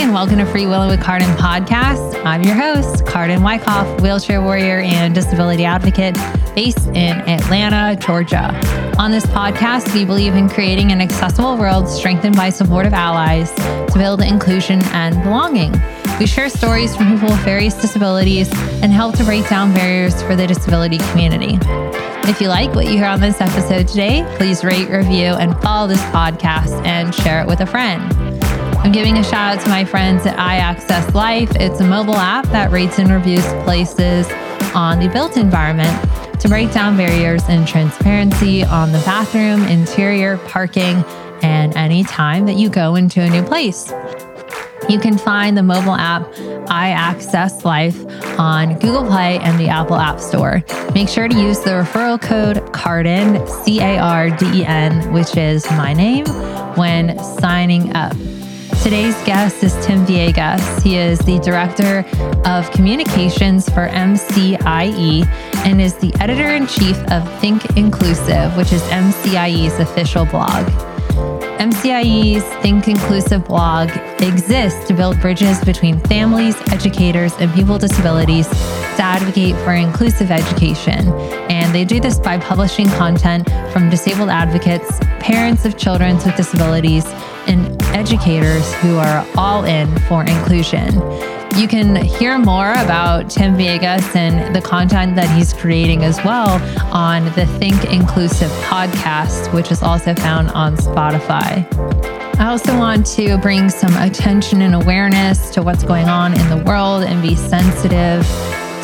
And welcome to Freewheelin' with Carden podcast. I'm your host, Carden Wyckoff, wheelchair warrior and disability advocate based in Atlanta, Georgia. On this podcast, we believe in creating an accessible world strengthened by supportive allies to build inclusion and belonging. We share stories from people with various disabilities and help to break down barriers for the disability community. If you like what you hear on this episode today, please rate, review, and follow this podcast and share it with a friend. I'm giving a shout out to my friends at iAccess Life. It's a mobile app that rates and reviews places on the built environment to break down barriers and transparency on the bathroom, interior, parking, and any time that you go into a new place. You can find the mobile app iAccess Life on Google Play and the Apple App Store. Make sure to use the referral code CARDEN, C A R D E N, which is my name, when signing up. Today's guest is Tim Villegas. He is the Director of Communications for MCIE and is the Editor in Chief of Think Inclusive, which is MCIE's official blog. MCIE's Think Inclusive blog exists to build bridges between families, educators, and people with disabilities to advocate for inclusive education. And they do this by publishing content from disabled advocates, parents of children with disabilities, and educators who are all in for inclusion. You can hear more about Tim Villegas and the content that he's creating as well on the Think Inclusive podcast, which is also found on Spotify. I also want to bring some attention and awareness to what's going on in the world and be sensitive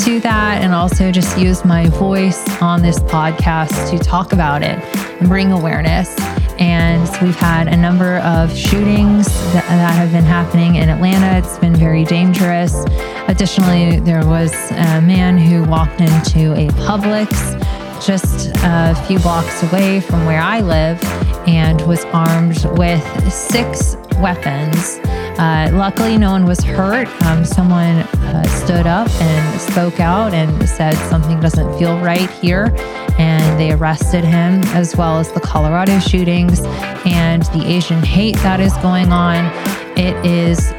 to that, and also just use my voice on this podcast to talk about it and bring awareness. And we've had a number of shootings that, that, have been happening in Atlanta. It's been very dangerous. Additionally, there was a man who walked into a Publix just a few blocks away from where I live and was armed with six weapons. Uh, luckily, no one was hurt. Um, someone uh, stood up and spoke out and said something doesn't feel right here. And they arrested him, as well as the Colorado shootings and the Asian hate that is going on. It is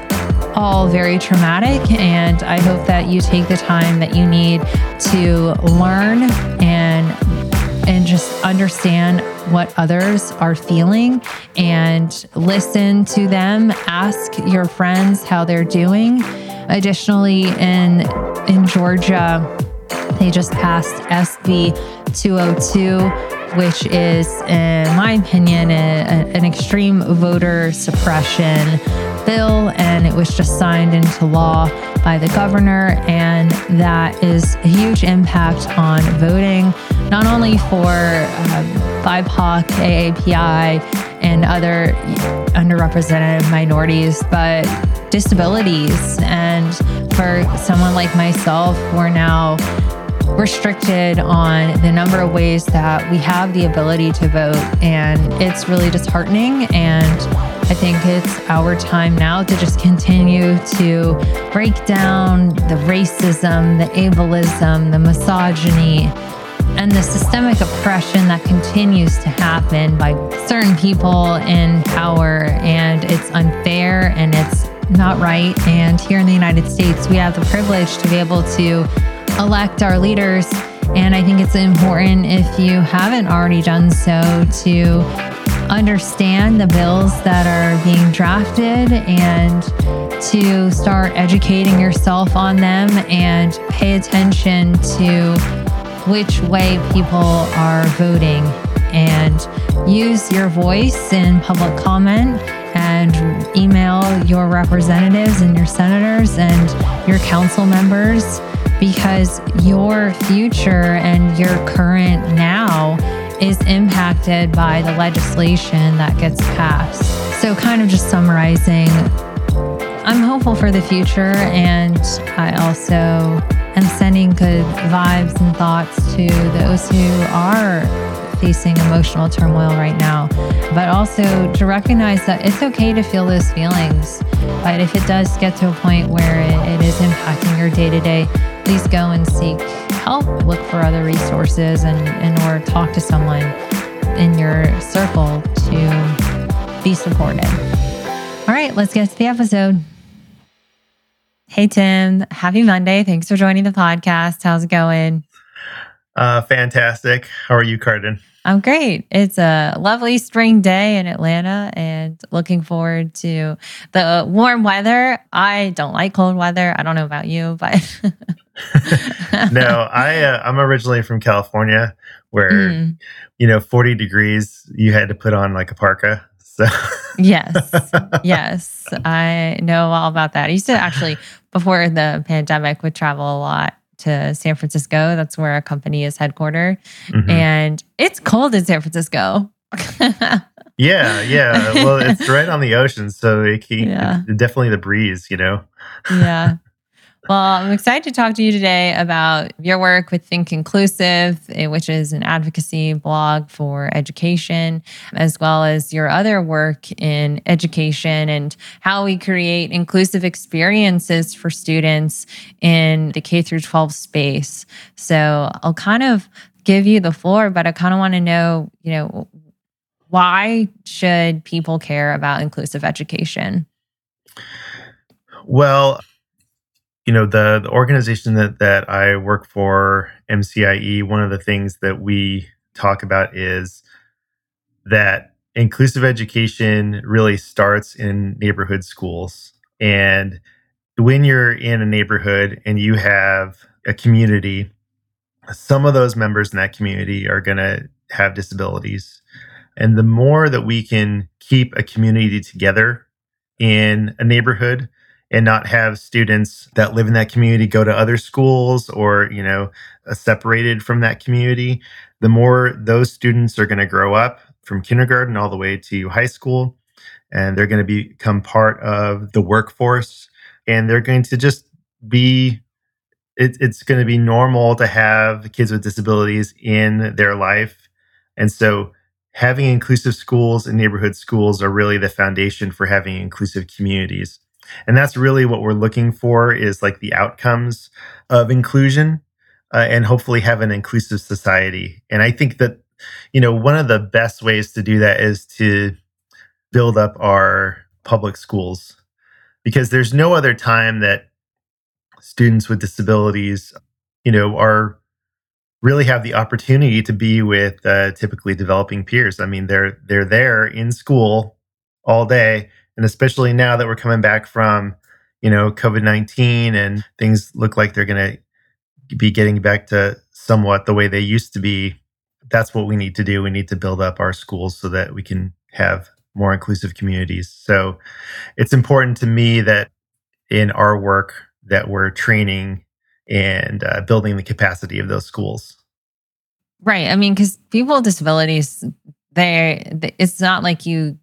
all very traumatic, and I hope that you take the time that you need to learn and and just understand what others are feeling and listen to them. Ask your friends how they're doing. Additionally, in in Georgia, they just passed SB 202, which is, in my opinion, a, a, an extreme voter suppression bill, and it was just signed into law by the governor. And that is a huge impact on voting, not only for um, BIPOC, AAPI, and other underrepresented minorities, but disabilities. And for someone like myself, we're now restricted on the number of ways that we have the ability to vote. And it's really disheartening. And I think it's our time now to just continue to break down the racism, the ableism, the misogyny, and the systemic oppression that continues to happen by certain people in power. And it's unfair and it's not right. And here in the United States, we have the privilege to be able to elect our leaders. And I think it's important if you haven't already done so to understand the bills that are being drafted and to start educating yourself on them and pay attention to which way people are voting and use your voice in public comment and email your representatives and your senators and your council members because your future and your current now is impacted by the legislation that gets passed. So, kind of just summarizing, I'm hopeful for the future, and I also am sending good vibes and thoughts to those who are facing emotional turmoil right now, but also to recognize that it's okay to feel those feelings. But if it does get to a point where it, it is impacting your day to day, please go and seek help. Look for other resources and, and or talk to someone in your circle to be supported. All right, let's get to the episode. Hey, Tim. Happy Monday. Thanks for joining the podcast. How's it going? Uh, fantastic. How are you, Carden? I'm great. It's a lovely spring day in Atlanta and looking forward to the warm weather. I don't like cold weather. I don't know about you, but no, I uh, I'm originally from California where mm. you know 40 degrees you had to put on like a parka. So yes. Yes. I know all about that. I used to actually before the pandemic would travel a lot to San Francisco. That's where our company is headquartered. Mm-hmm. And it's cold in San Francisco. yeah, yeah. Well, it's right on the ocean, so it, yeah. definitely the breeze, you know. yeah. Well, I'm excited to talk to you today about your work with Think Inclusive, eh, which is an advocacy blog for education, as well as your other work in education and how we create inclusive experiences for students in the K through 12 space. So I'll kind of give you the floor, but I kind of want to know, you know, why should people care about inclusive education? Well, you know the, the organization that that I work for, MCIE. One of the things that we talk about is that inclusive education really starts in neighborhood schools. And when you're in a neighborhood and you have a community, some of those members in that community are going to have disabilities. And the more that we can keep a community together in a neighborhood, and not have students that live in that community go to other schools or you know uh, separated from that community the more those students are going to grow up from kindergarten all the way to high school and they're going to become part of the workforce and they're going to just be it, it's going to be normal to have kids with disabilities in their life and so having inclusive schools and neighborhood schools are really the foundation for having inclusive communities and that's really what we're looking for is like the outcomes of inclusion uh, and hopefully have an inclusive society. And i think that you know one of the best ways to do that is to build up our public schools. Because there's no other time that students with disabilities you know are really have the opportunity to be with uh, typically developing peers. I mean they're they're there in school all day and especially now that we're coming back from you know covid-19 and things look like they're going to be getting back to somewhat the way they used to be that's what we need to do. We need to build up our schools so that we can have more inclusive communities. So it's important to me that in our work that we're training and uh, building the capacity of those schools. Right. I mean because people with disabilities they it's not like you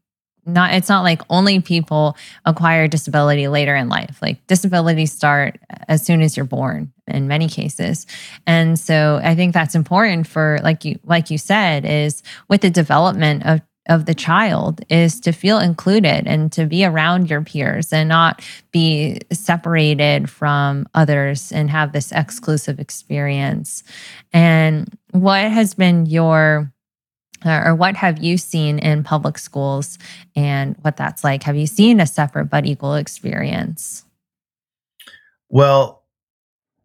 not it's not like only people acquire disability later in life. Like disabilities start as soon as you're born in many cases. And so i think that's important for like you like you said is with the development of of the child is to feel included and to be around your peers and not be separated from others and have this exclusive experience. And what has been your or what have you seen in public schools and what that's like? Have you seen a separate but equal experience? Well,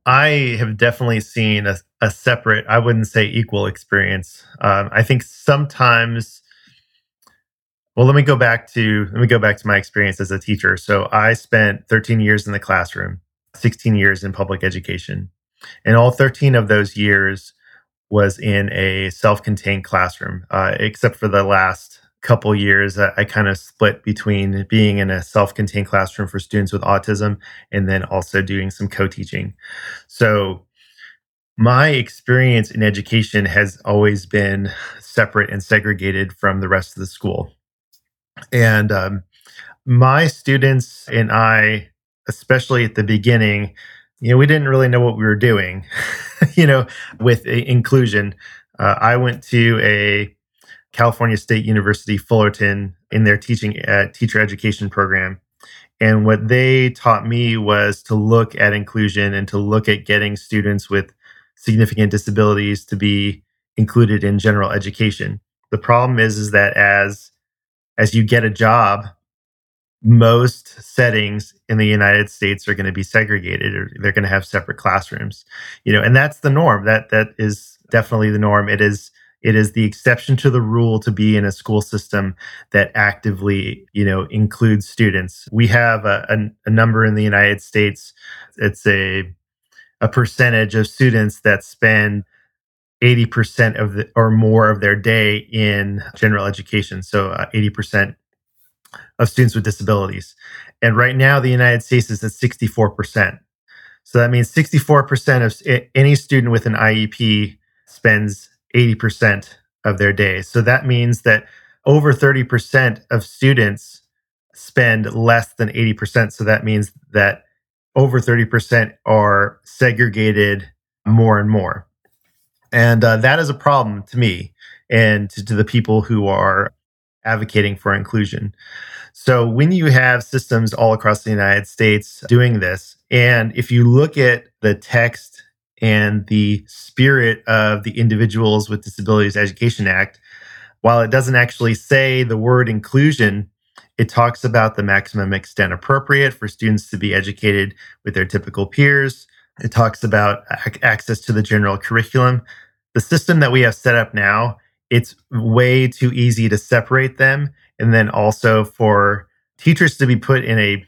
I have definitely seen a, a separate, I wouldn't say equal experience. Um, I think sometimes, well, let me go back to let me go back to my experience as a teacher. So I spent 13 years in the classroom, 16 years in public education, and all 13 of those years was in a self-contained classroom, uh, except for the last couple years. I, I kind of split between being in a self-contained classroom for students with autism and then also doing some co-teaching. So my experience in education has always been separate and segregated from the rest of the school. And um, my students and I, especially at the beginning, you know, we didn't really know what we were doing, you know, with inclusion. Uh, I went to a California State University Fullerton in their teaching uh, teacher education program. And what they taught me was to look at inclusion and to look at getting students with significant disabilities to be included in general education. The problem is, is that as as you get a job most settings in the United States are going to be segregated or they're going to have separate classrooms. You know, and that's the norm. That that is definitely the norm. It is it is the exception to the rule to be in a school system that actively, you know, includes students. We have a, a, a number in the United States. It's a a percentage of students that spend 80% of the or more of their day in general education. So uh, 80% of students with disabilities. And right now, the United States is at 64%. So that means 64% of any student with an IEP spends 80% of their day. So that means that over 30% of students spend less than 80%. So that means that over 30% are segregated more and more. And uh, that is a problem to me and to, to the people who are advocating for inclusion. So when you have systems all across the United States doing this, and if you look at the text and the spirit of the Individuals with Disabilities Education Act, while it doesn't actually say the word inclusion, it talks about the maximum extent appropriate for students to be educated with their typical peers. It talks about access to the general curriculum. The system that we have set up now, it's way too easy to separate them and then also for teachers to be put in a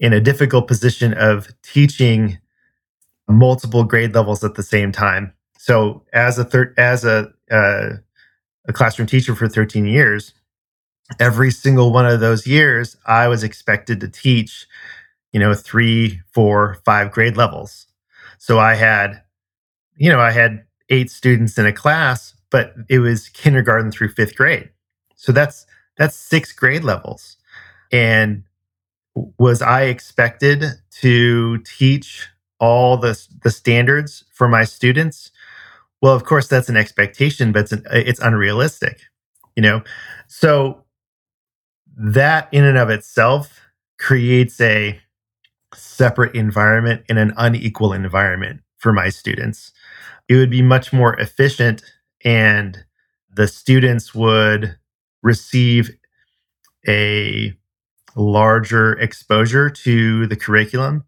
in a difficult position of teaching multiple grade levels at the same time. So as a third as a uh, a classroom teacher for 13 years, every single one of those years, I was expected to teach, you know, three, four, five grade levels. So I had, you know, I had eight students in a class, but it was kindergarten through fifth grade. So that's that's six grade levels. And was I expected to teach all the, the standards for my students? Well, of course, that's an expectation, but it's, an, it's unrealistic, you know? So that in and of itself creates a separate environment in an unequal environment for my students. It would be much more efficient and the students would receive a larger exposure to the curriculum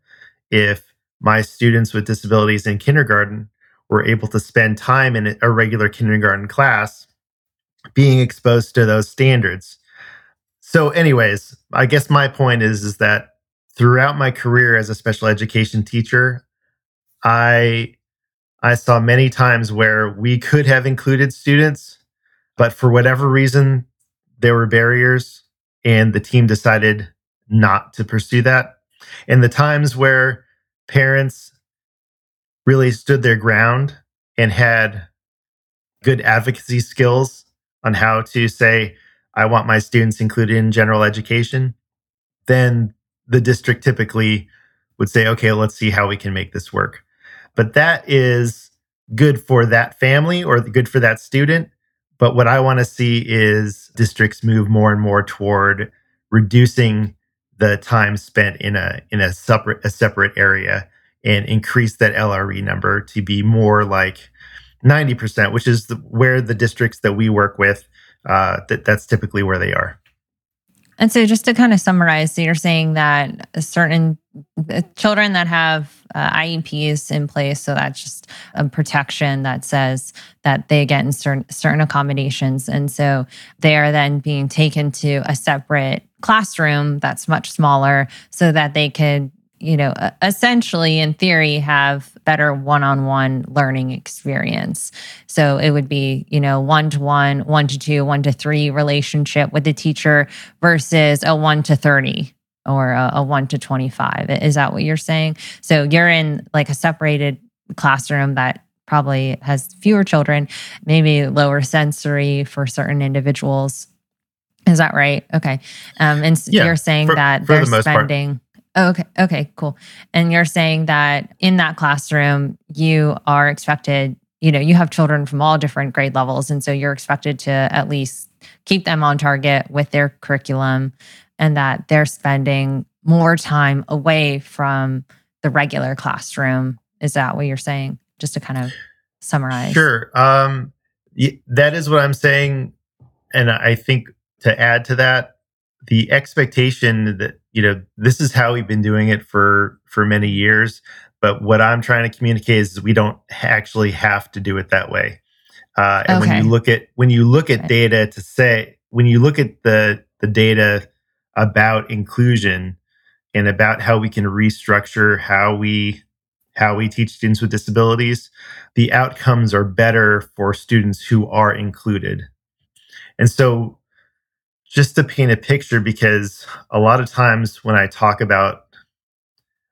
if my students with disabilities in kindergarten were able to spend time in a regular kindergarten class being exposed to those standards. So anyways, I guess my point is is that throughout my career as a special education teacher, I I saw many times where we could have included students, but for whatever reason there were barriers and the team decided not to pursue that. And the times where parents really stood their ground and had good advocacy skills on how to say, I want my students included in general education, then the district typically would say, okay, let's see how we can make this work. But that is good for that family or good for that student. But what I want to see is districts move more and more toward reducing the time spent in a in a separate a separate area and increase that LRE number to be more like 90%, which is the, where the districts that we work with, uh, that, that's typically where they are. And so, just to kind of summarize, so you're saying that certain children that have uh, IEPs in place, so that's just a protection that says that they get in certain certain accommodations, and so they are then being taken to a separate classroom that's much smaller, so that they could you know, essentially in theory have better one-on-one learning experience. So it would be, you know, one-to-one, one to two, one to three relationship with the teacher versus a one to 30 or a, a one to 25. Is that what you're saying? So you're in like a separated classroom that probably has fewer children, maybe lower sensory for certain individuals. Is that right? Okay. Um, and yeah, you're saying for, that they're the spending. Part okay. Okay, cool. And you're saying that in that classroom, you are expected, you know, you have children from all different grade levels. And so you're expected to at least keep them on target with their curriculum and that they're spending more time away from the regular classroom. Is that what you're saying? Just to kind of summarize. Sure. Um, that is what I'm saying. And I think to add to that, the expectation that you know this is how we've been doing it for for many years but what i'm trying to communicate is we don't actually have to do it that way. Uh, and Okay. when you look at when you look at data to say when you look at the the data about inclusion and about how we can restructure how we how we teach students with disabilities the outcomes are better for students who are included. And so just to paint a picture because a lot of times when i talk about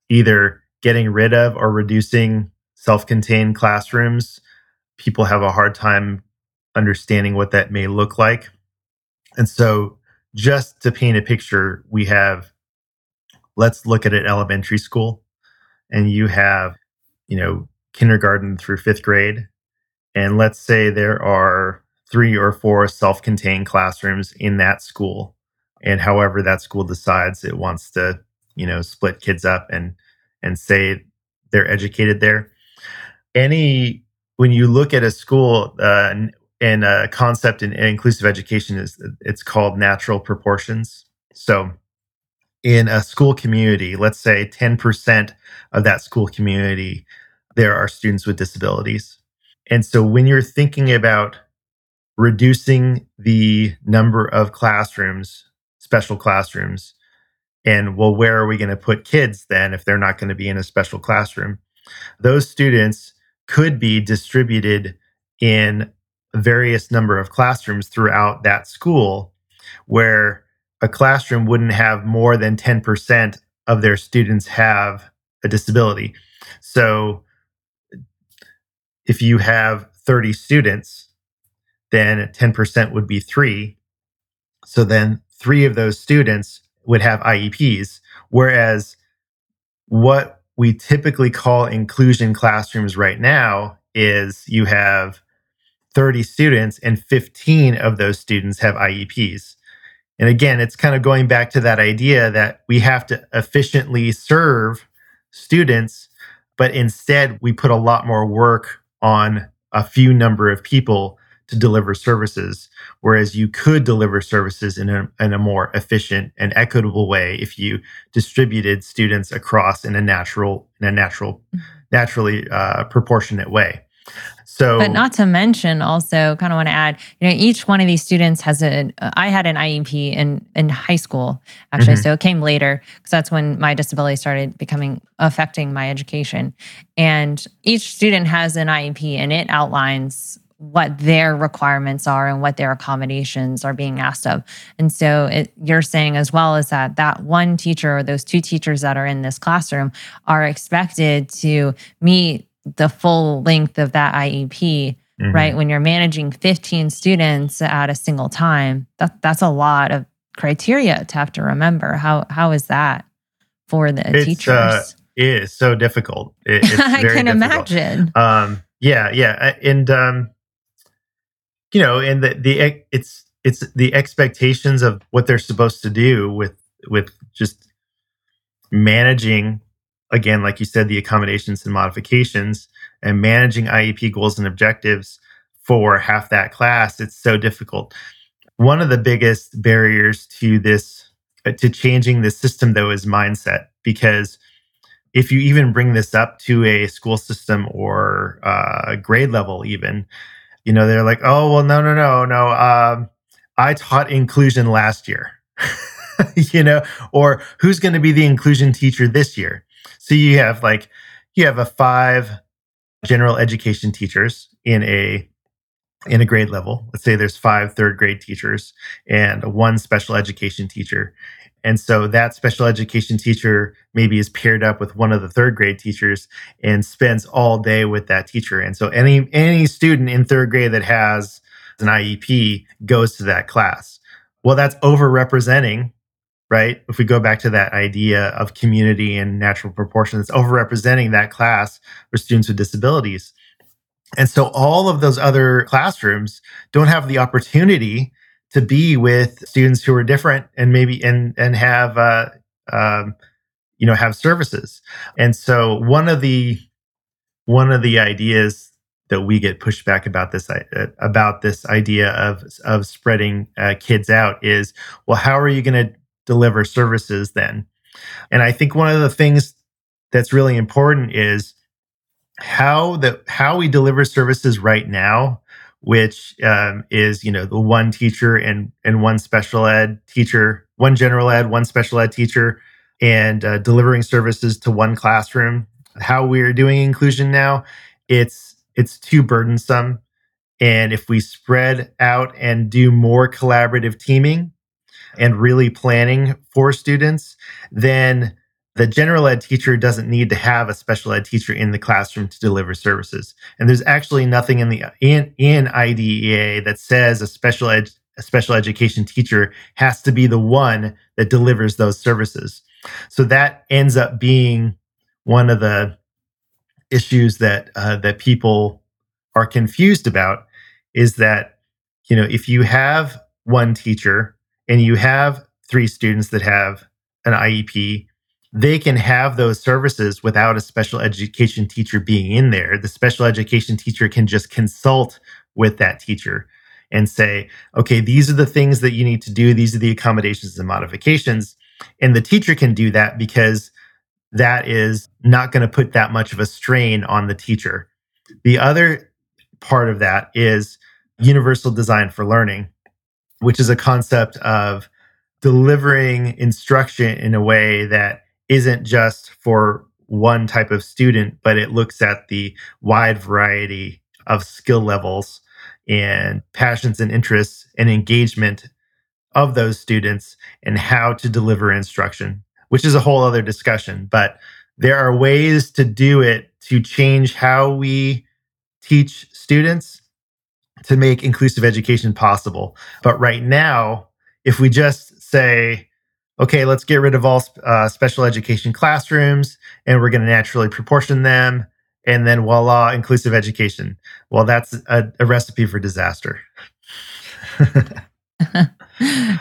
either getting rid of or reducing self-contained classrooms people have a hard time understanding what that may look like. And so just to paint a picture we have let's look at an elementary school and you have you know kindergarten through fifth grade. And let's say there are three or four self-contained classrooms in that school. And however that school decides it wants to you know split kids up and and say they're educated there. Any when you look at a school uh, and- and a concept in, in inclusive education is it's called natural proportions. So in a school community let's say 10% of that school community there are students with disabilities. And so when you're thinking about reducing the number of classrooms, special classrooms, and well, where are we going to put kids then if they're not going to be in a special classroom? Those students could be distributed in various number of classrooms throughout that school where a classroom wouldn't have more than 10% of their students have a disability. So if you have 30 students, then 10% would be three. So then three of those students would have IEPs. Whereas what we typically call inclusion classrooms right now is you have 30 students and 15 of those students have IEPs. And again, it's kind of going back to that idea that we have to efficiently serve students, but instead we put a lot more work on a few number of people to deliver services. Whereas you could deliver services in a, in a more efficient and equitable way if you distributed students across in a natural, in a natural, naturally uh, proportionate way. So, But not to mention, also, kind of want to add, you know, each one of these students has a. I had an IEP in in high school, actually, Mhm. so it came later because that's when my disability started becoming affecting my education. And each student has an IEP, and it outlines what their requirements are and what their accommodations are being asked of. And so it, you're saying as well is that that one teacher or those two teachers that are in this classroom are expected to meet the full length of that IEP, mhm. right? When you're managing 15 students at a single time, that that's a lot of criteria to have to remember. How how is that for the It's, teachers? uh, It is so difficult. It- it's I can difficult. imagine. Um, yeah, yeah, uh, and um, you know, and the the it's it's the expectations of what they're supposed to do with with just managing again, like you said, the accommodations and modifications, and managing IEP goals and objectives for half that class. It's so difficult. One of the biggest barriers to this uh, to changing the system though is mindset because if you even bring this up to a school system or uh, grade level even you know they're like oh well no no no no um, i taught inclusion last year. You know or who's going to be the inclusion teacher this year? So you have like you have a five general education teachers in a in a grade level let's say there's five third grade teachers and one special education teacher and so that special education teacher maybe is paired up with one of the third grade teachers and spends all day with that teacher. And so any any student in third grade that has an IEP goes to that class. Well, that's overrepresenting, right? If we go back to that idea of community and natural proportion, it's overrepresenting that class for students with disabilities. And so all of those other classrooms don't have the opportunity to be with students who are different and maybe and and have uh, um, you know have services. And so one of the one of the ideas that we get pushed back about this uh, about this idea of of spreading uh, kids out is well how are you going to deliver services then. And I think one of the things that's really important is how the how we deliver services right now which um, is you know the one teacher and and one special ed teacher one general ed one special ed teacher and uh, delivering services to one classroom how we're doing inclusion now it's it's too burdensome. And if we spread out and do more collaborative teaming and really planning for students then the general ed teacher doesn't need to have a special ed teacher in the classroom to deliver services. And there's actually nothing in the in, in IDEA that says a special ed a special education teacher has to be the one that delivers those services. So that ends up being one of the issues that uh, that people are confused about is that you know if you have one teacher and you have three students that have an IEP they can have those services without a special education teacher being in there. The special education teacher can just consult with that teacher and say, okay, these are the things that you need to do. These are the accommodations and modifications. And the teacher can do that because that is not going to put that much of a strain on the teacher. The other part of that is universal design for learning, which is a concept of delivering instruction in a way that isn't just for one type of student, but it looks at the wide variety of skill levels and passions and interests and engagement of those students and how to deliver instruction, which is a whole other discussion. But there are ways to do it to change how we teach students to make inclusive education possible. But right now, if we just say, okay, let's get rid of all uh, special education classrooms and we're going to naturally proportion them. And then voila, inclusive education. Well, that's a, a recipe for disaster.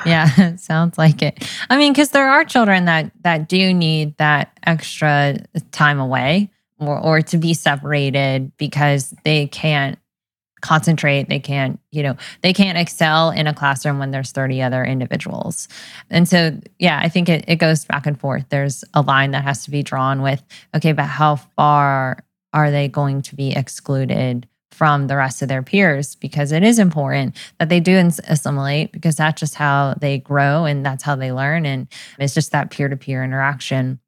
yeah, sounds like it. I mean, because there are children that that do need that extra time away or, or to be separated because they can't concentrate. They can't you know they can't excel in a classroom when there's 30 other individuals. And so yeah i think it, it goes back and forth. There's a line that has to be drawn with okay but how far are they going to be excluded from the rest of their peers? Because it is important that they do assimilate because that's just how they grow and that's how they learn. And it's just that peer-to-peer interaction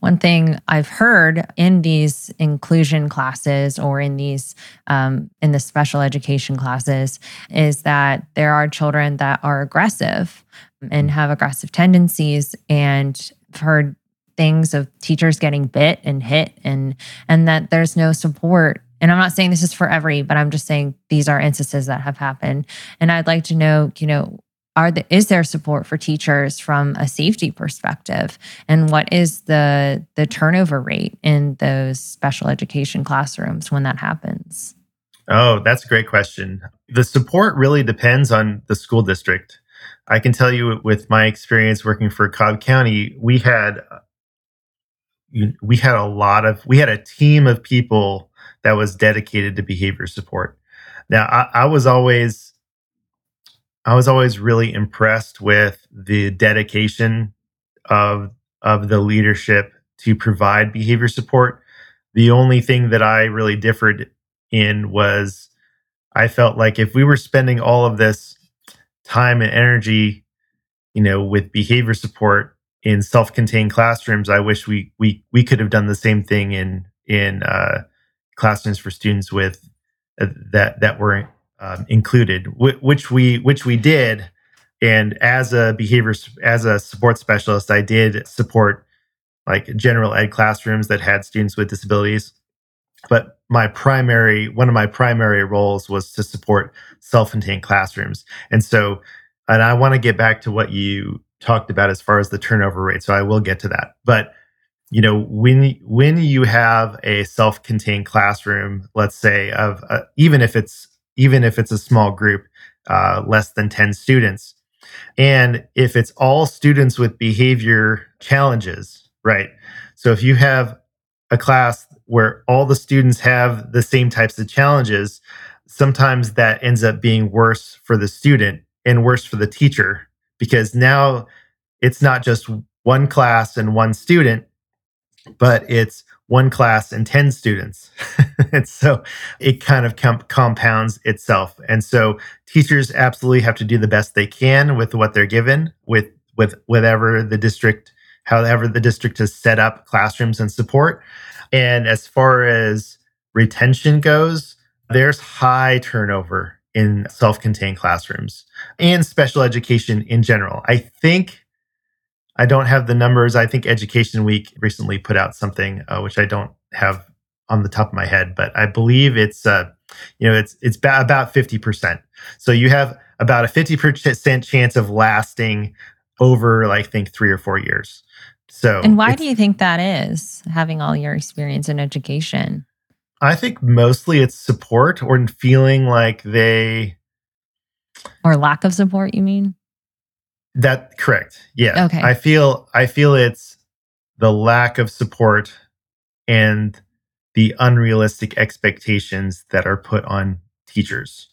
one thing I've heard in these inclusion classes or in these um, in the special education classes is that there are children that are aggressive and mm. have aggressive tendencies, and I've heard things of teachers getting bit and hit, and and that there's no support. And I'm not saying this is for every, but I'm just saying these are instances that have happened. And I'd like to know, you know, are the, is there support for teachers from a safety perspective? And what is the the turnover rate in those special education classrooms when that happens? Oh that's a great question. The support really depends on the school district. I can tell you with my experience working for cobb county we had we had a lot of we had a team of people that was dedicated to behavior support. Now I, I was always I was always really impressed with the dedication of of the leadership to provide behavior support. The only thing that I really differed in was I felt like if we were spending all of this time and energy, you know, with behavior support in self-contained classrooms, I wish we we we could have done the same thing in in uh, classrooms for students with uh, that that were um, included, which we which we did. And as a behavior as a support specialist, I did support like general ed classrooms that had students with disabilities. But my primary one of my primary roles was to support self-contained classrooms. And so, and I want to get back to what you talked about as far as the turnover rate. So I will get to that. But you know when when you have a self-contained classroom let's say of uh, even if it's even if it's a small group, uh, less than 10 students. And if it's all students with behavior challenges, right? So if you have a class where all the students have the same types of challenges, sometimes that ends up being worse for the student and worse for the teacher because now it's not just one class and one student, but it's one class and 10 students. and so it kind of com- compounds itself. And so teachers absolutely have to do the best they can with what they're given, with with whatever the district, however the district has set up classrooms and support. And as far as retention goes, there's high turnover in self-contained classrooms and special education in general. I think I don't have the numbers. I think Education Week recently put out something uh, which I don't have on the top of my head, but I believe it's uh, you know it's it's ba- about fifty percent. So you have about a fifty percent chance of lasting over, like, I think three or four years. So, and why do you think that is? Having all your experience in education, I think mostly it's support or feeling like they or lack of support. You mean? That correct. Yeah. Okay. I feel I feel it's the lack of support and the unrealistic expectations that are put on teachers.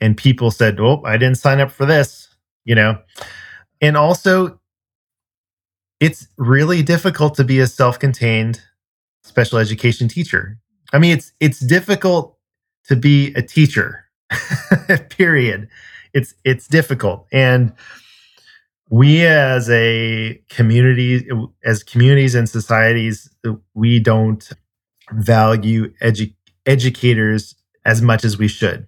And people said, "Oh, I didn't sign up for this," you know. And also it's really difficult to be a self-contained special education teacher. I mean, it's it's difficult to be a teacher. period. It's it's difficult. And we as a community as communities and societies we don't value edu- educators as much as we should.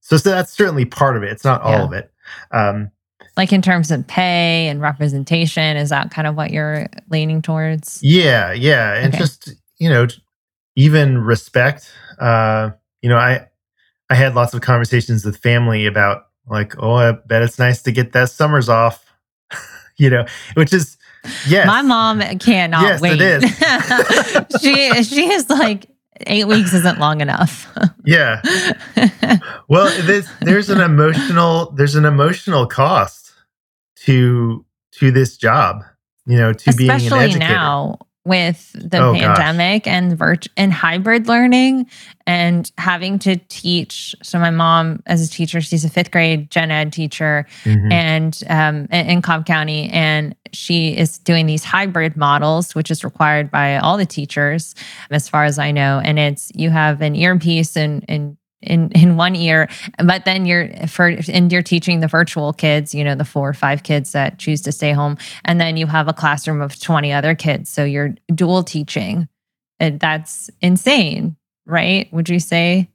So, so that's certainly part of it. It's not all yeah. of it. Um, like in terms of pay and representation is that kind of what you're leaning towards? Yeah yeah. And okay. just you know even respect uh, you know i i had lots of conversations with family about like oh i bet it's nice to get that summers off you know, which is yes. My mom cannot yes, wait. It is. she she is like eight weeks isn't long enough. yeah. Well, there's there's an emotional there's an emotional cost to to this job. You know, to Especially being an educator. now with the oh, pandemic gosh. and virt- and hybrid learning and having to teach. So my mom, as a teacher, she's a fifth grade gen ed teacher, mm-hmm. and um, in Cobb County, and she is doing these hybrid models, which is required by all the teachers, as far as I know. And it's you have an earpiece and and in in one ear but then you're for and you're teaching the virtual kids you know the four or five kids that choose to stay home. And then you have a classroom of 20 other kids. So you're dual teaching. And that's insane right? Would you say?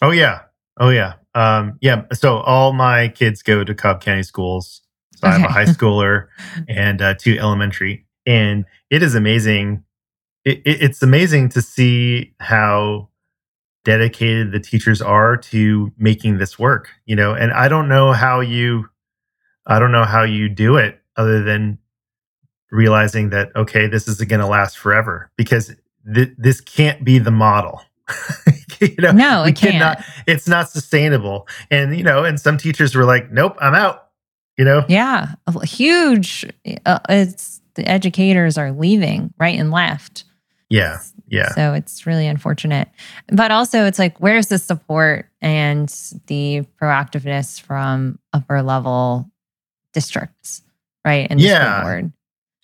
Oh yeah. Oh yeah. Um yeah. So all my kids go to cobb county schools. So okay. i have a high schooler and uh, two elementary. And it is amazing. It, it, it's amazing to see how dedicated the teachers are to making this work you know? And i don't know how you i don't know how you do it other than realizing that okay this isn't going to last forever because th- this can't be the model. You know no it can't. cannot, it's not sustainable. And you know and some teachers were like nope i'm out you know? Yeah huge uh, it's the educators are leaving right and left. Yeah yeah. So it's really unfortunate. But also, it's like, where's the support and the proactiveness from upper level districts, right? And yeah. board.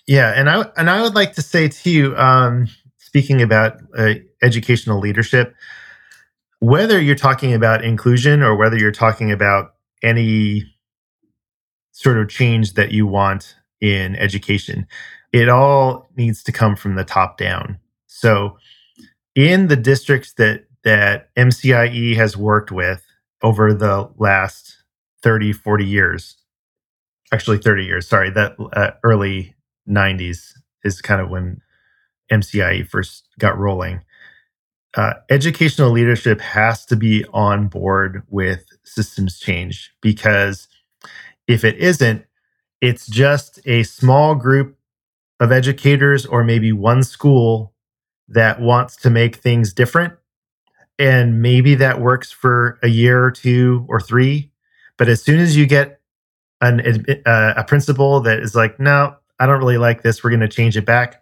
Yeah. And I, and I would like to say to you, um, speaking about uh, educational leadership, whether you're talking about inclusion or whether you're talking about any sort of change that you want in education, it all needs to come from the top down. So, in the districts that that MCIE has worked with over the last 30, 40 years, actually 30 years, sorry, that uh, early 90s is kind of when MCIE first got rolling. Uh, educational leadership has to be on board with systems change because if it isn't, it's just a small group of educators or maybe one school that wants to make things different. And maybe that works for a year or two or three. But as soon as you get an, uh, a principal that is like, no, I don't really like this, we're going to change it back.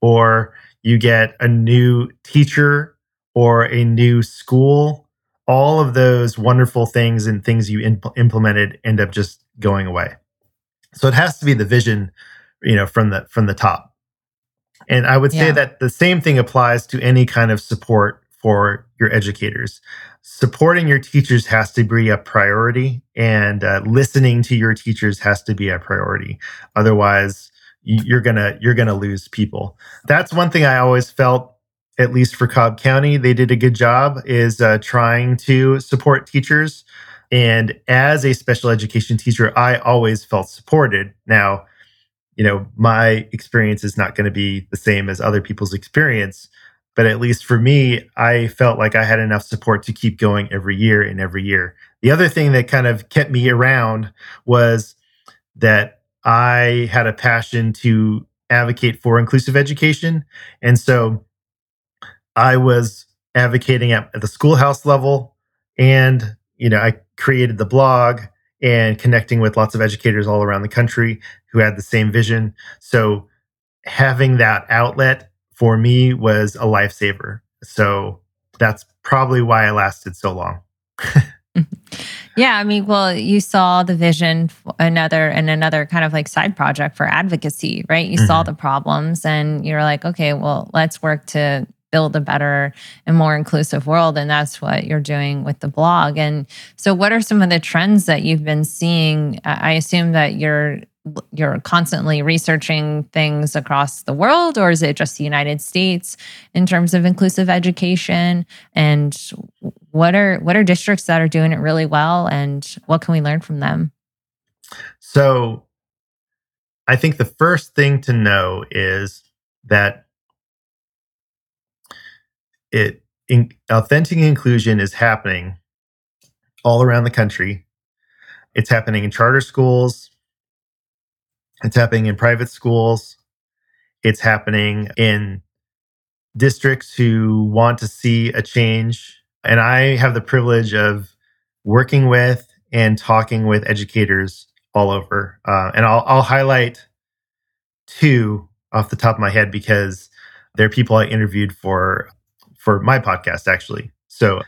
Or you get a new teacher or a new school, all of those wonderful things and things you imp- implemented end up just going away. So it has to be the vision, you know, from the from the top. And I would say Yeah. that the same thing applies to any kind of support for your educators. Supporting your teachers has to be a priority, and uh, listening to your teachers has to be a priority. Otherwise, you're gonna you're gonna lose people. That's one thing I always felt, at least for Cobb County, they did a good job is uh, trying to support teachers. And as a special education teacher, I always felt supported. Now, you know, my experience is not going to be the same as other people's experience. But at least for me, I felt like I had enough support to keep going every year and every year. The other thing that kind of kept me around was that I had a passion to advocate for inclusive education. And so I was advocating at, the schoolhouse level and you know, I created the blog and connecting with lots of educators all around the country who had the same vision. So having that outlet for me was a lifesaver. So that's probably why I lasted so long. Yeah, I mean, well, you saw the vision another and another kind of like side project for advocacy, right? You saw Mhm. the problems and you're like, okay, well, let's work to build a better and more inclusive world and that's what you're doing with the blog. And so what are some of the trends that you've been seeing? I assume that you're you're constantly researching things across the world or is it just the United States in terms of inclusive education and what are what are districts that are doing it really well and what can we learn from them So I think the first thing to know is that it in, authentic inclusion is happening all around the country. It's happening in charter schools. It's happening in private schools. It's happening in districts who want to see a change. And I have the privilege of working with and talking with educators all over. Uh, and I'll, I'll highlight two off the top of my head because they're people I interviewed for for my podcast actually. So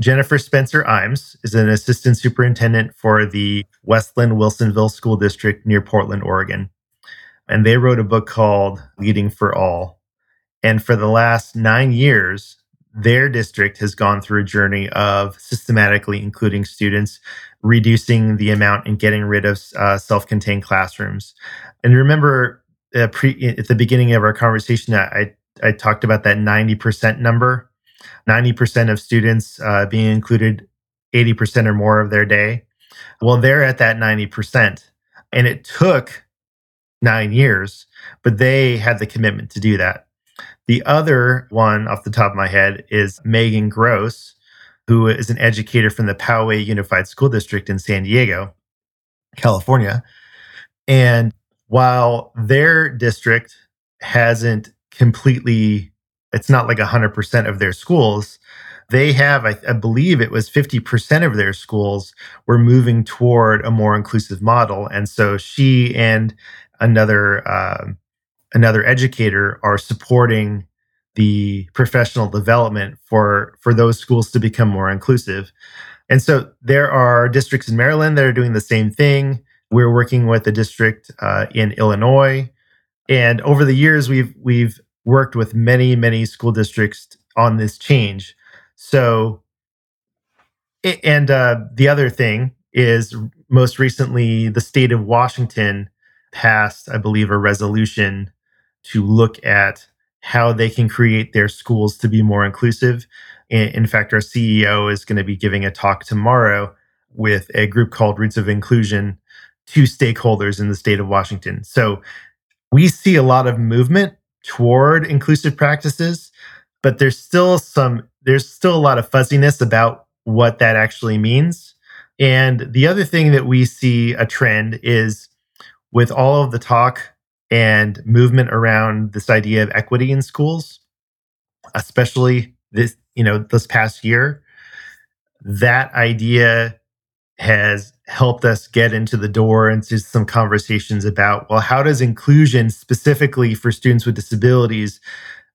Jennifer Spencer-Iiams is an assistant superintendent for the West Linn Wilsonville School District near Portland, Oregon. And they wrote a book called Leading for All. And for the last nine years, their district has gone through a journey of systematically including students, reducing the amount and getting rid of uh, self contained classrooms. And remember, uh, pre, at the beginning of our conversation, I, I talked about that 90% number 90% of students uh, being included 80% or more of their day. Well, they're at that 90%. And it took nine years, but they had the commitment to do that. The other one off the top of my head is Megan Gross, who is an educator from the Poway Unified School District in San Diego, California. And while their district hasn't completely it's not like 100% of their schools. They have I, I, believe it was 50% of their schools were moving toward a more inclusive model. And so she and another uh, another educator are supporting the professional development for for those schools to become more inclusive. And so there are districts in maryland that are doing the same thing. We're working with a district uh, in illinois and over the years we've we've worked with many, many school districts on this change. So, and uh, the other thing is most recently, the state of Washington passed, I believe, a resolution to look at how they can create their schools to be more inclusive. In fact, our CEO is going to be giving a talk tomorrow with a group called Roots of Inclusion to stakeholders in the state of Washington. So we see a lot of movement toward inclusive practices but there's still some there's still a lot of fuzziness about what that actually means. And the other thing that we see a trend is with all of the talk and movement around this idea of equity in schools especially this you know this past year that idea has helped us get into the door into some conversations about well how does inclusion specifically for students with disabilities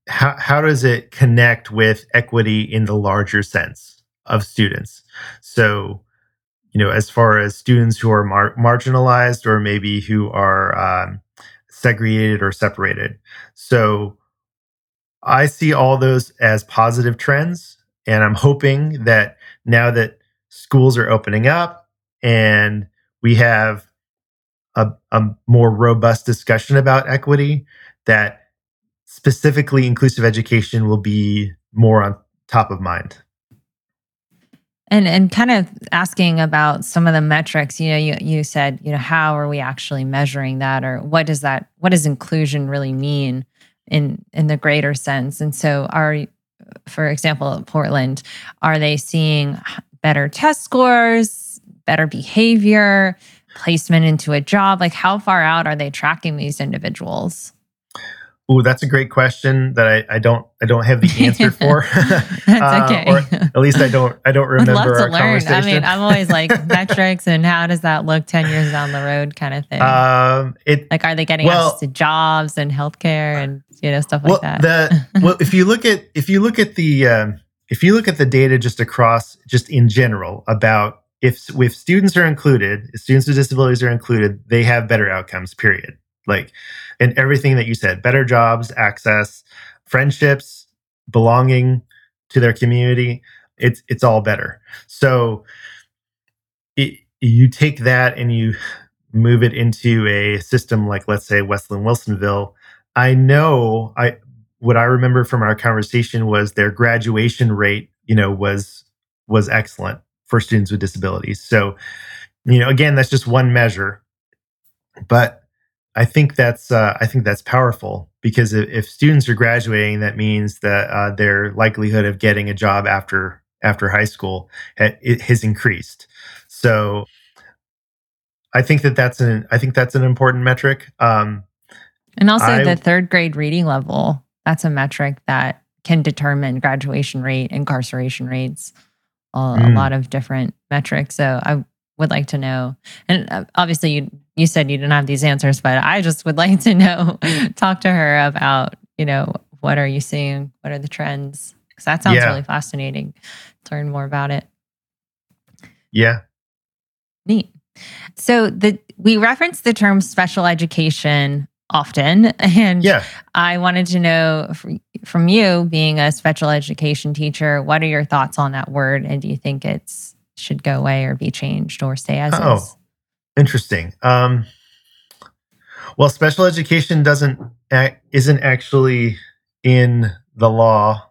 how, how does it connect with equity in the larger sense of students so you know, as far as students who are mar- marginalized or maybe who are um, segregated or separated. So I see all those as positive trends. And I'm hoping that now that schools are opening up and we have a, a more robust discussion about equity, that specifically inclusive education will be more on top of mind. And and kind of asking about some of the metrics, you know, you you said, you know, how are we actually measuring that or what does that what does inclusion really mean in in the greater sense? And so are for example, Portland, are they seeing better test scores, better behavior, placement into a job? Like how far out are they tracking these individuals? Ooh, that's a great question that I, I don't I don't have the answer for. that's okay. uh, or at least I don't I don't remember. I'd love to learn. I mean, I'm always like metrics and how does that look ten years down the road, kind of thing. Um, it like are they getting well, access to jobs and healthcare and you know stuff well, like that. The, well, if you look at if you look at the um, if you look at the data just across just in general about if if students are included, students with disabilities are included, they have better outcomes. Period. Like and everything that you said better jobs, access, friendships, belonging to their community. It's it's all better. So it, you take that and you move it into a system like let's say West Linn Wilsonville. I know I what I remember from our conversation was their graduation rate, you know, was was excellent for students with disabilities. So, you know, again, that's just one measure. But I think that's uh, I think that's powerful because if, if, students are graduating, that means that uh, their likelihood of getting a job after after high school ha- has increased. So I think that that's an I think that's an important metric. Um, and also I, the third grade reading level that's a metric that can determine graduation rate, incarceration rates, a, mm. a lot of different metrics. So I would like to know. And uh, obviously, you you said you didn't have these answers, but I just would like to know. talk to her about you know what are you seeing? What are the trends? Because that sounds yeah. really fascinating. To learn more about it. Yeah. Neat. So the we referenced the term special education often, and yeah. I wanted to know from you, being a special education teacher, what are your thoughts on that word, and do you think it's should go away or be changed or stay as oh, is. Interesting. Um, well, special education doesn't isn't actually in the law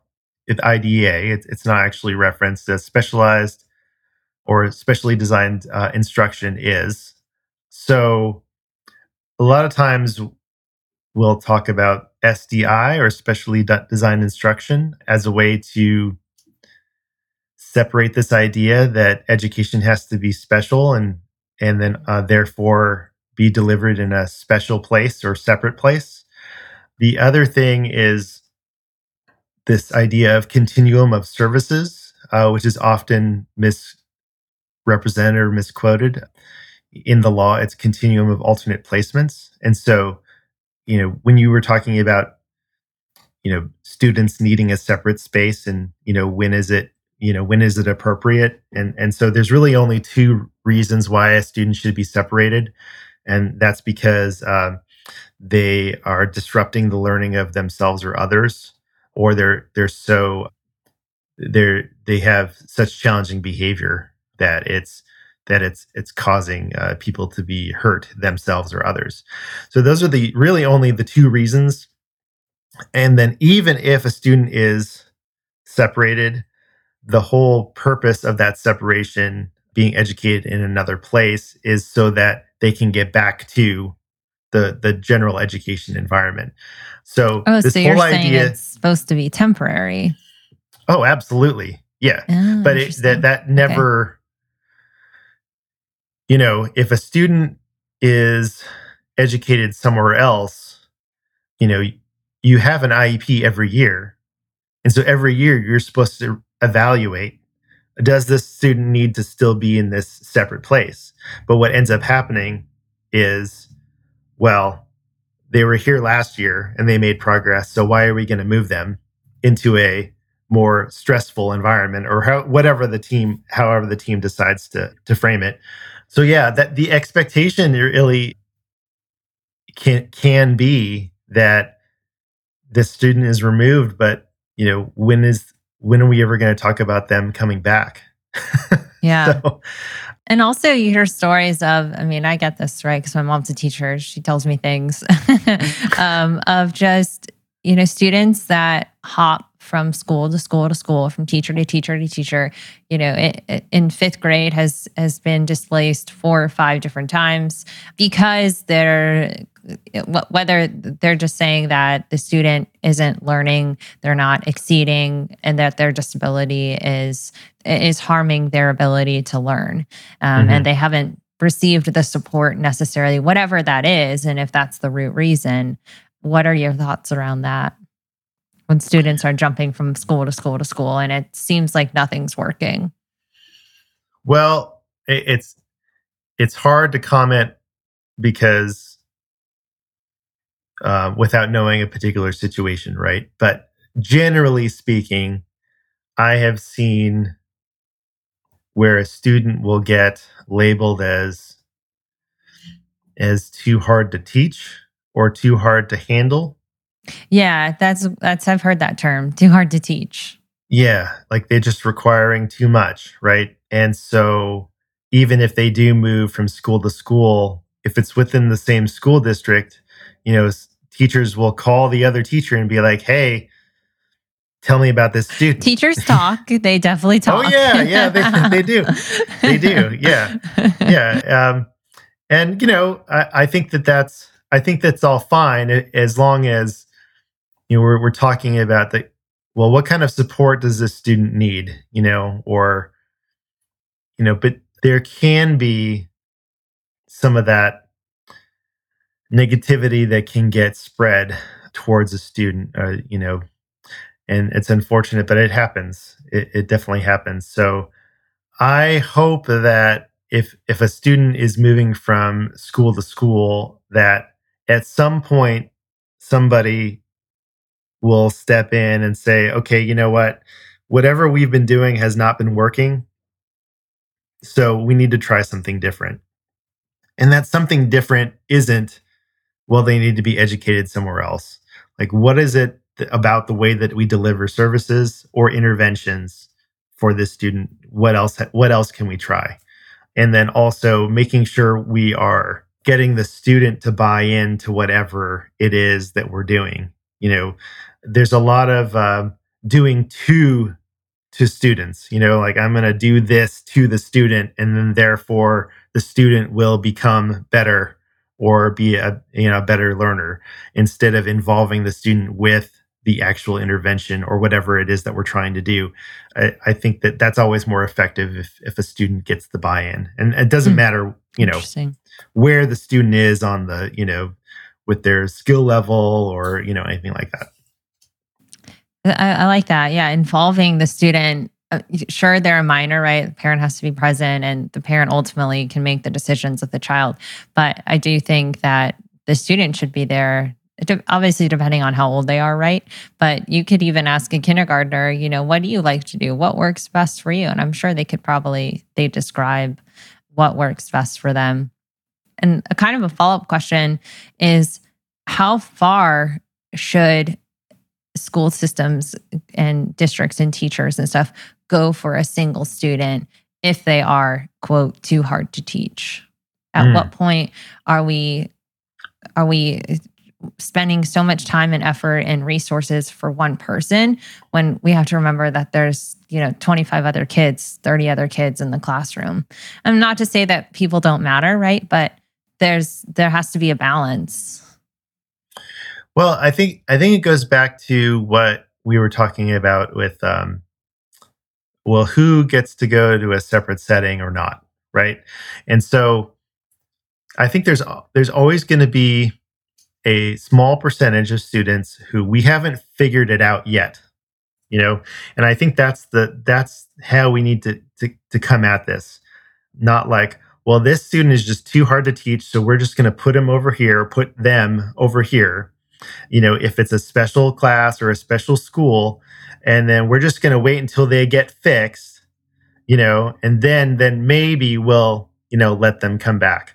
at IDEA. It, it's not actually referenced as specialized or specially designed uh, instruction is. So, a lot of times we'll talk about SDI or specially designed instruction as a way to separate this idea that education has to be special and and then uh, therefore be delivered in a special place or separate place. The other thing is this idea of continuum of services, uh, which is often misrepresented or misquoted in the law. It's continuum of alternate placements, and so you know when you were talking about you know students needing a separate space and you know when is it you know when is it appropriate? And and so there's really only two reasons why a student should be separated and that's because um, they are disrupting the learning of themselves or others or they're they're so they're they have such challenging behavior that it's that it's it's causing uh, people to be hurt themselves or others so those are the really only the two reasons and then even if a student is separated the whole purpose of that separation being educated in another place is so that they can get back to the the general education environment. So oh, this so whole idea, it's supposed to be temporary. Oh, absolutely, yeah. Oh, but it, that that never, okay. You know, if a student is educated somewhere else, you know, you have an IEP every year, and so every year you're supposed to evaluate does this student need to still be in this separate place? But what ends up happening is, well, they were here last year and they made progress. So why are we going to move them into a more stressful environment or how, whatever the team however the team decides to to frame it so yeah that the expectation really can can be that the student is removed but you know when is when are we ever going to talk about them coming back yeah so, and also, you hear stories of, I mean, I get this, right? Because my mom's a teacher. She tells me things um, of just, you know, students that hop from school to school to school, from teacher to teacher to teacher. You know, it, it, in fifth grade has has been displaced four or five different times because they're whether they're just saying that the student isn't learning, they're not exceeding, and that their disability is is harming their ability to learn, um, mm-hmm. and they haven't received the support necessarily, whatever that is, and if that's the root reason. What are your thoughts around that? When students are jumping from school to school to school, and it seems like nothing's working. Well, it's it's hard to comment because uh, without knowing a particular situation, right? But generally speaking, I have seen where a student will get labeled as as too hard to teach or too hard to handle. Yeah, that's that's I've heard that term, too hard to teach. Yeah, like they're just requiring too much, right? And so even if they do move from school to school, if it's within the same school district, you know, teachers will call the other teacher and be like, "Hey, tell me about this student." Teachers talk. they definitely oh, talk. Oh yeah, yeah, they, they do. They do. Yeah, yeah. Um, and you know, I, I think that that's I think that's all fine as long as you know we're we're talking about the well, what kind of support does this student need? You know, or you know, but there can be some of that negativity that can get spread towards a student, uh, you know, and it's unfortunate, but it happens. It, it definitely happens. So I hope that if if a student is moving from school to school, that at some point somebody will step in and say, okay, you know what, whatever we've been doing has not been working. So we need to try something different. And that something different isn't well, they need to be educated somewhere else. Like, what is it th- about the way that we deliver services or interventions for this student? What else? What else can we try? And then also making sure we are getting the student to buy into whatever it is that we're doing. You know, there's a lot of uh, doing to to students. You know, like I'm going to do this to the student, and then therefore the student will become better or be a you know a better learner instead of involving the student with the actual intervention or whatever it is that we're trying to do. I, I think that that's always more effective if if a student gets the buy-in, and it doesn't mm. matter you know where the student is on the you know with their skill level or you know anything like that. I, I like that. Yeah, involving the student uh, sure they're a minor right? The parent has to be present and the parent ultimately can make the decisions with the child. But i do think that the student should be there obviously depending on how old they are right? But you could even ask a kindergartner you know what do you like to do? What works best for you? And i'm sure they could probably they describe what works best for them. And a kind of a follow-up question is how far should school systems and districts and teachers and stuff go for a single student if they are quote too hard to teach? At mm. what point are we are we spending so much time and effort and resources for one person when we have to remember that there's you know 25 other kids 30 other kids in the classroom? I'm not to say that people don't matter right? But there's there has to be a balance well, I think I think it goes back to what we were talking about with um, well, who gets to go to a separate setting or not, right? And so I think there's there's always going to be a small percentage of students who we haven't figured it out yet, you know, and I think that's the that's how we need to to, to come at this, not like well, this student is just too hard to teach, so we're just going to put him over here, put them over here, you know if it's a special class or a special school and then we're just going to wait until they get fixed, you know, and then then maybe we'll, you know, let them come back.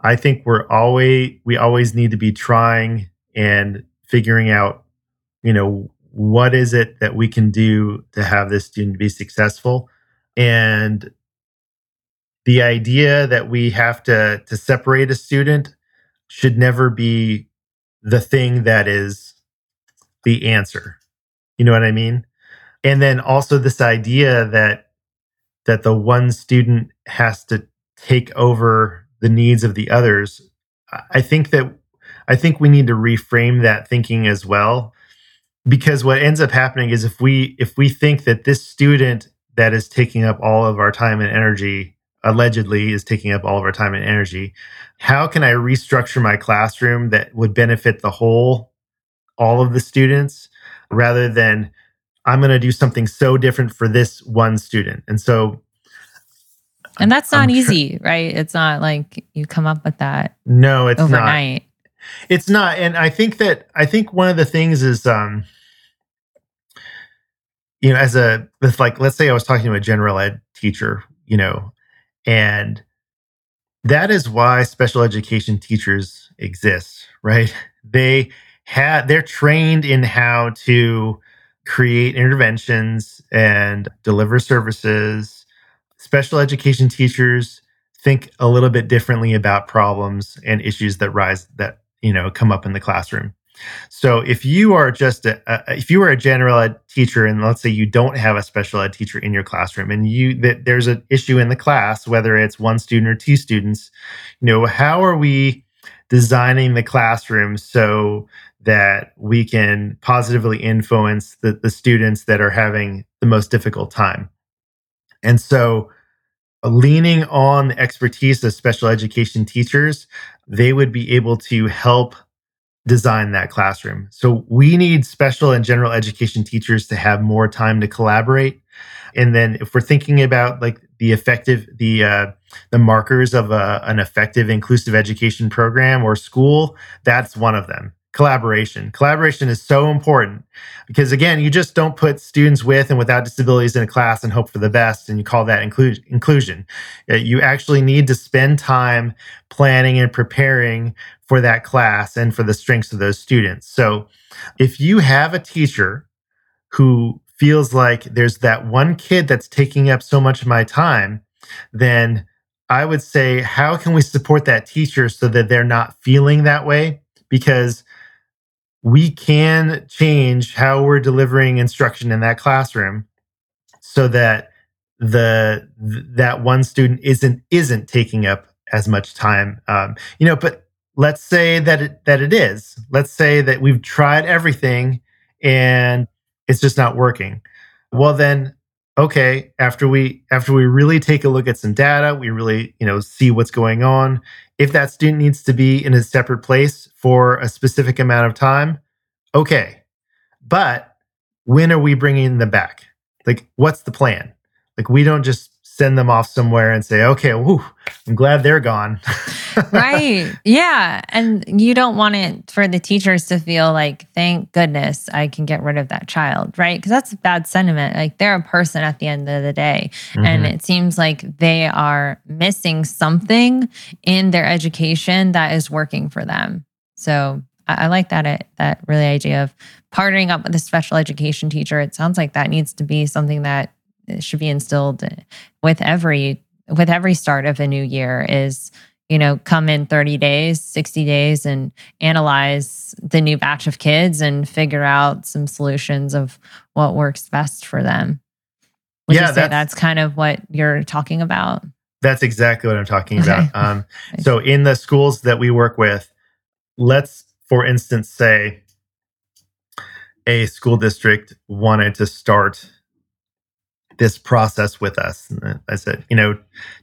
I think we're always we always need to be trying and figuring out, you know, what is it that we can do to have this student be successful and the idea that we have to to separate a student should never be the thing that is the answer. You know what i mean? And then also this idea that that the one student has to take over the needs of the others. I think that i think we need to reframe that thinking as well. Because what ends up happening is if we if we think that this student that is taking up all of our time and energy allegedly is taking up all of our time and energy. How can i restructure my classroom that would benefit the whole all of the students rather than i'm going to do something so different for this one student? And so and that's not easy right? It's not like you come up with that no it's overnight. Not it's not and i think that i think one of the things is um you know as a with like let's say i was talking to a general ed teacher you know and that is why special education teachers exist, right? They had they're trained in how to create interventions and deliver services. Special education teachers think a little bit differently about problems and issues that rise that, you know, come up in the classroom. So if you are just a, a, if you are a general ed teacher and let's say you don't have a special ed teacher in your classroom and you that there's an issue in the class whether it's one student or two students, you know, how are we designing the classroom so that we can positively influence the, the students that are having the most difficult time. And so uh, leaning on the expertise of special education teachers, they would be able to help design that classroom. So we need special and general education teachers to have more time to collaborate. And then if we're thinking about like the effective the uh, the markers of a, an effective inclusive education program or school, that's one of them collaboration. Collaboration is so important because, again, you just don't put students with and without disabilities in a class and hope for the best, and you call that inclu- inclusion. Uh, you actually need to spend time planning and preparing for that class and for the strengths of those students. So, if you have a teacher who feels like there's that one kid that's taking up so much of my time, then I would say, how can we support that teacher so that they're not feeling that way? Because we can change how we're delivering instruction in that classroom so that the that one student isn't isn't taking up as much time. Um, you know but let's say that it, that it is. Let's say that we've tried everything and it's just not working. Well then okay after we after we really take a look at some data we really you know see what's going on if that student needs to be in a separate place for a specific amount of time okay. But when are we bringing them back? Like what's the plan? Like we don't just send them off somewhere and say, okay, whew, I'm glad they're gone. right. Yeah. And you don't want it for the teachers to feel like, thank goodness I can get rid of that child, right? Because that's a bad sentiment. Like they're a person at the end of the day. Mm-hmm. And it seems like they are missing something in their education that is working for them. So I, I like that that really idea of partnering up with a special education teacher. It sounds like that needs to be something that should be instilled with every with every start of a new year is you know come in 30 days 60 days and analyze the new batch of kids and figure out some solutions of what works best for them. Would yeah that's, that's, kind of what you're talking about? That's exactly what i'm talking about. Um, so in the schools that we work with let's for instance say a school district wanted to start this process with us. And I said, you know,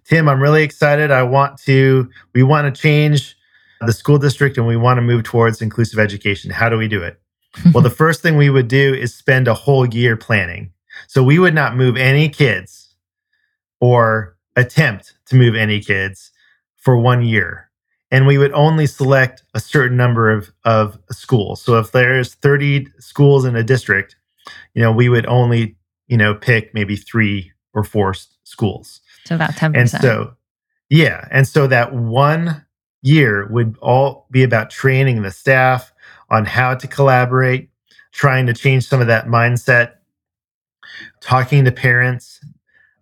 Tim, I'm really excited. I want to, we want to change the school district and we want to move towards inclusive education. How do we do it? well, the first thing we would do is spend a whole year planning. So we would not move any kids or attempt to move any kids for one year. And we would only select a certain number of, of schools. So if there's 30 schools in a district, you know, we would only, you know, pick maybe three or four schools. So about 10%. And so, yeah. And so that one year would all be about training the staff on how to collaborate, trying to change some of that mindset, talking to parents,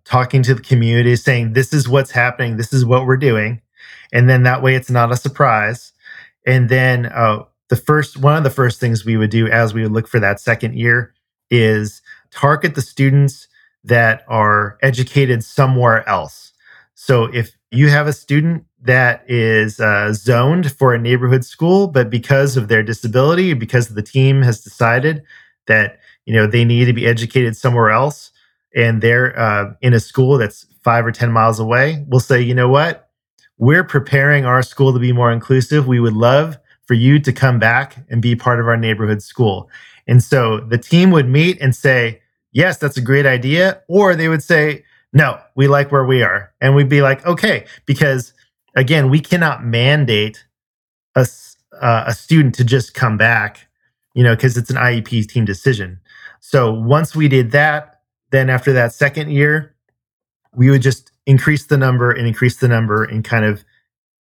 talking to the community, saying, this is what's happening, this is what we're doing. And then that way it's not a surprise. And then uh, the first, one of the first things we would do as we would look for that second year is target the students that are educated somewhere else. So if you have a student that is uh, zoned for a neighborhood school, but because of their disability, because the team has decided that you know they need to be educated somewhere else, and they're uh, in a school that's five or ten miles away, we'll say, you know what, we're preparing our school to be more inclusive. We would love for you to come back and be part of our neighborhood school. And so the team would meet and say, yes, that's a great idea. Or they would say, no, we like where we are. And we'd be like, okay, because again, we cannot mandate a, uh, a student to just come back, you know, because it's an IEP team decision. So once we did that, then after that second year, we would just increase the number and increase the number and kind of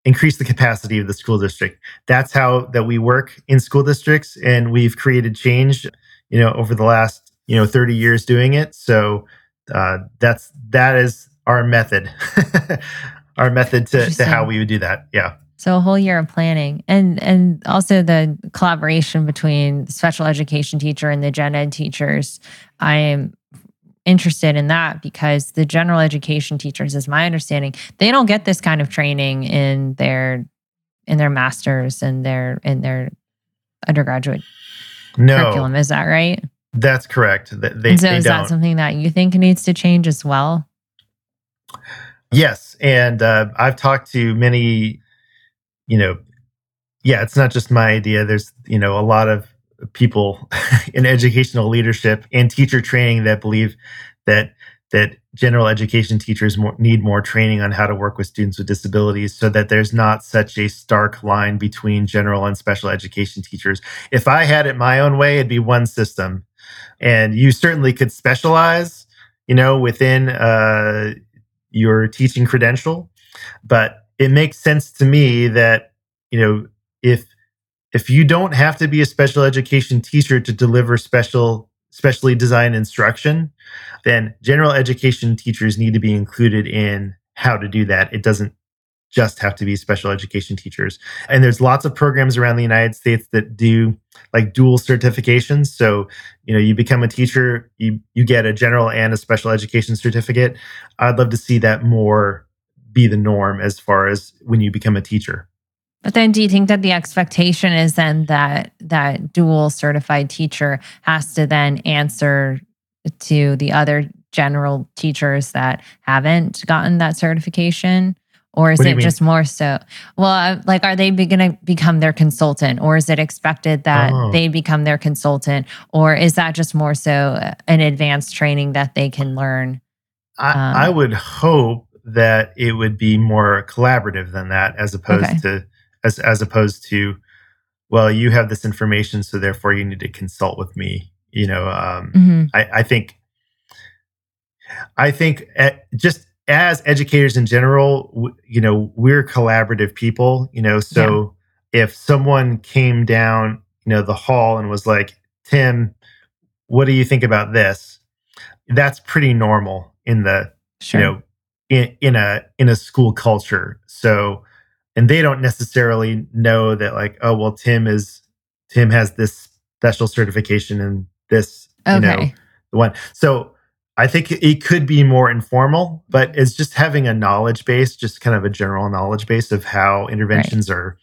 increase the capacity of the school district. That's how that we work in school districts and we've created change, you know, over the last, you know, 30 years doing it. So uh, that's that is our method. our method to, to how we would do that. Yeah. So a whole year of planning and and also the collaboration between the special education teacher and the gen ed teachers. I am interested in that because the general education teachers, is my understanding, they don't get this kind of training in their in their masters and their in their undergraduate no. curriculum. Is that right? That's correct. They, and so they is don't. that something that you think needs to change as well? Yes, and uh, I've talked to many, you know, yeah, it's not just my idea. There's you know a lot of people in educational leadership and teacher training that believe that that general education teachers more, need more training on how to work with students with disabilities so that there's not such a stark line between general and special education teachers. If I had it my own way, it'd be one system. And you certainly could specialize, you know, within uh, your teaching credential. But it makes sense to me that, you know, if if you don't have to be a special education teacher to deliver special specially designed instruction, then general education teachers need to be included in how to do that. It doesn't just have to be special education teachers. And there's lots of programs around the United States that do like dual certifications. So, you know, you become a teacher, you you get a general and a special education certificate. I'd love to see that more be the norm as far as when you become a teacher. But then do you think that the expectation is then that that dual certified teacher has to then answer to the other general teachers that haven't gotten that certification? Or is it just more so? Well, like, are they going to become their consultant, or is it expected that oh. they become their consultant, or is that just more so an advanced training that they can learn? I, um, I would hope that it would be more collaborative than that, as opposed okay. to as as opposed to well you have this information so therefore you need to consult with me you know um, mm-hmm. I, I, think i think at, just as educators in general w- you know we're collaborative people you know so yeah. if someone came down you know the hall and was like tim what do you think about this that's pretty normal in the sure. you know in, in a in a school culture so and they don't necessarily know that like oh well tim is tim has this special certification and this okay. you know the one so i think it could be more informal but mm-hmm. it's just having a knowledge base just kind of a general knowledge base of how interventions right. are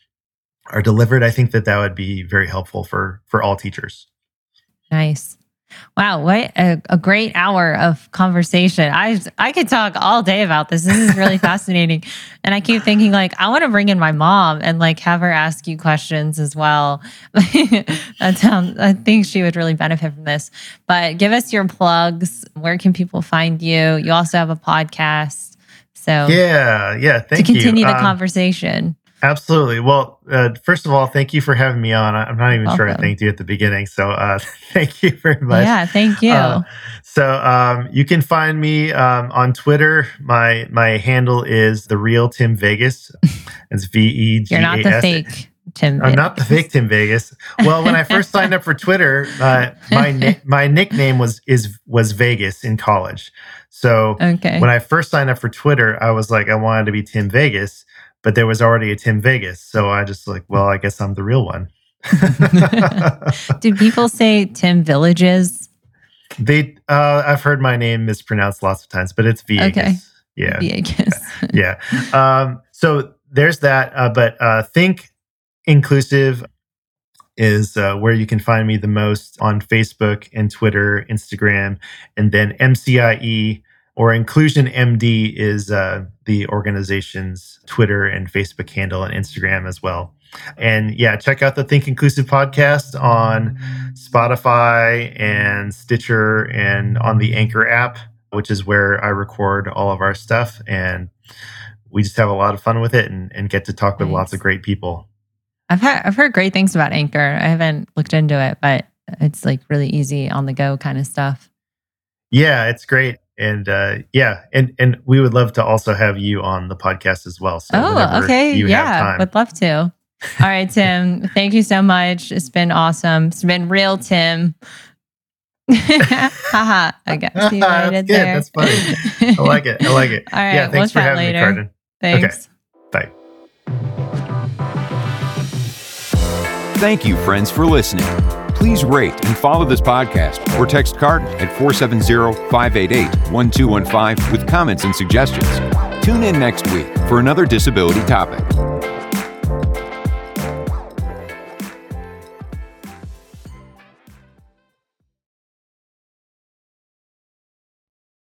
are delivered i think that that would be very helpful for for all teachers. Nice Wow, what a, a, great hour of conversation. I I could talk all day about this. This is really fascinating. And I keep thinking like I want to bring in my mom and like have her ask you questions as well. that sounds I think she would really benefit from this. But give us your plugs. Where can people find you? You also have a podcast. So Yeah, yeah, thank you. To continue you. the um, conversation. Absolutely. Well, uh, first of all, thank you for having me on. I'm not even Welcome. sure I thanked you at the beginning. So uh, thank you very much. Yeah, thank you. Uh, so um, you can find me um, on Twitter. My my handle is the real Tim Vegas. It's V E G. You're not the fake. Tim. I'm not the fake Tim Vegas. Well, when I first signed up for Twitter, uh, my my nickname was is was Vegas in college. So okay. when I first signed up for Twitter, I was like, I wanted to be Tim Vegas but there was already a Tim Vegas. So I just like, well, I guess I'm the real one. Do people say Tim Villages? They, uh, I've heard my name mispronounced lots of times, but it's Villegas. Okay. Yeah. Villegas. yeah. Um, so there's that. Uh, but uh, Think Inclusive is uh, where you can find me the most on Facebook and Twitter, Instagram, and then MCIE or Inclusion MD is uh, the organization's Twitter and Facebook handle and Instagram as well. And yeah, check out the Think Inclusive podcast on Spotify and Stitcher and on the Anchor app, which is where I record all of our stuff. And we just have a lot of fun with it and, and get to talk with lots of great people. I've heard, I've heard great things about Anchor. I haven't looked into it, but it's like really easy on the go kind of stuff. Yeah, it's great and uh, yeah, and and we would love to also have you on the podcast as well. So oh, okay, yeah, would love to. All right, Tim, thank you so much. It's been awesome. It's been real, Tim. Haha, I got you right That's there. That's funny. I like it. I like it. All right, yeah, thanks we'll for having later. me, Carden. Thanks. Okay, bye. Thank you, friends, for listening please rate and follow this podcast or text Carden at 470 588 1215 with comments and suggestions. Tune in next week for another disability topic.